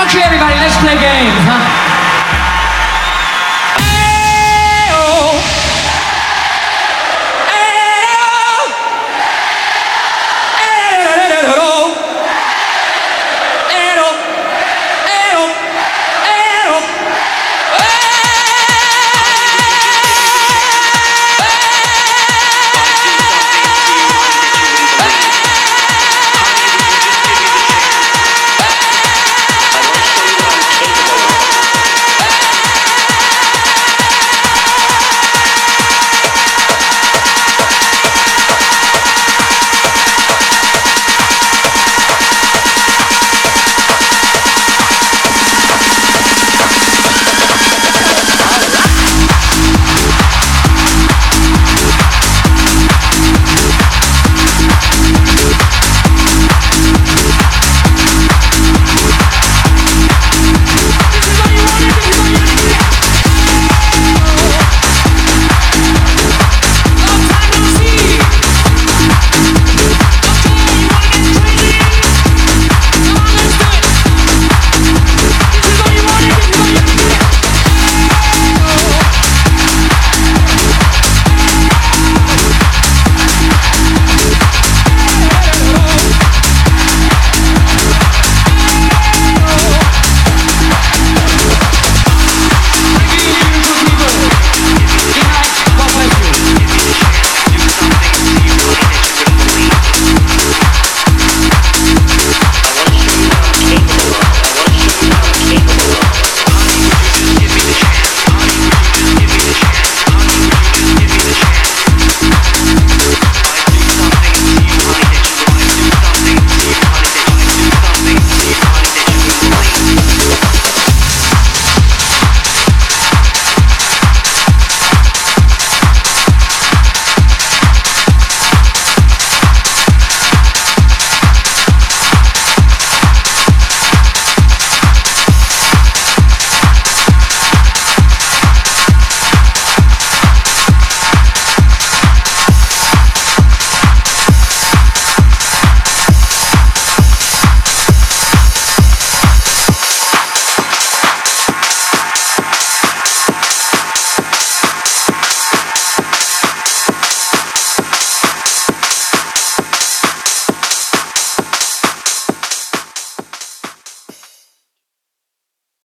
Okay, everybody, let's play games, huh?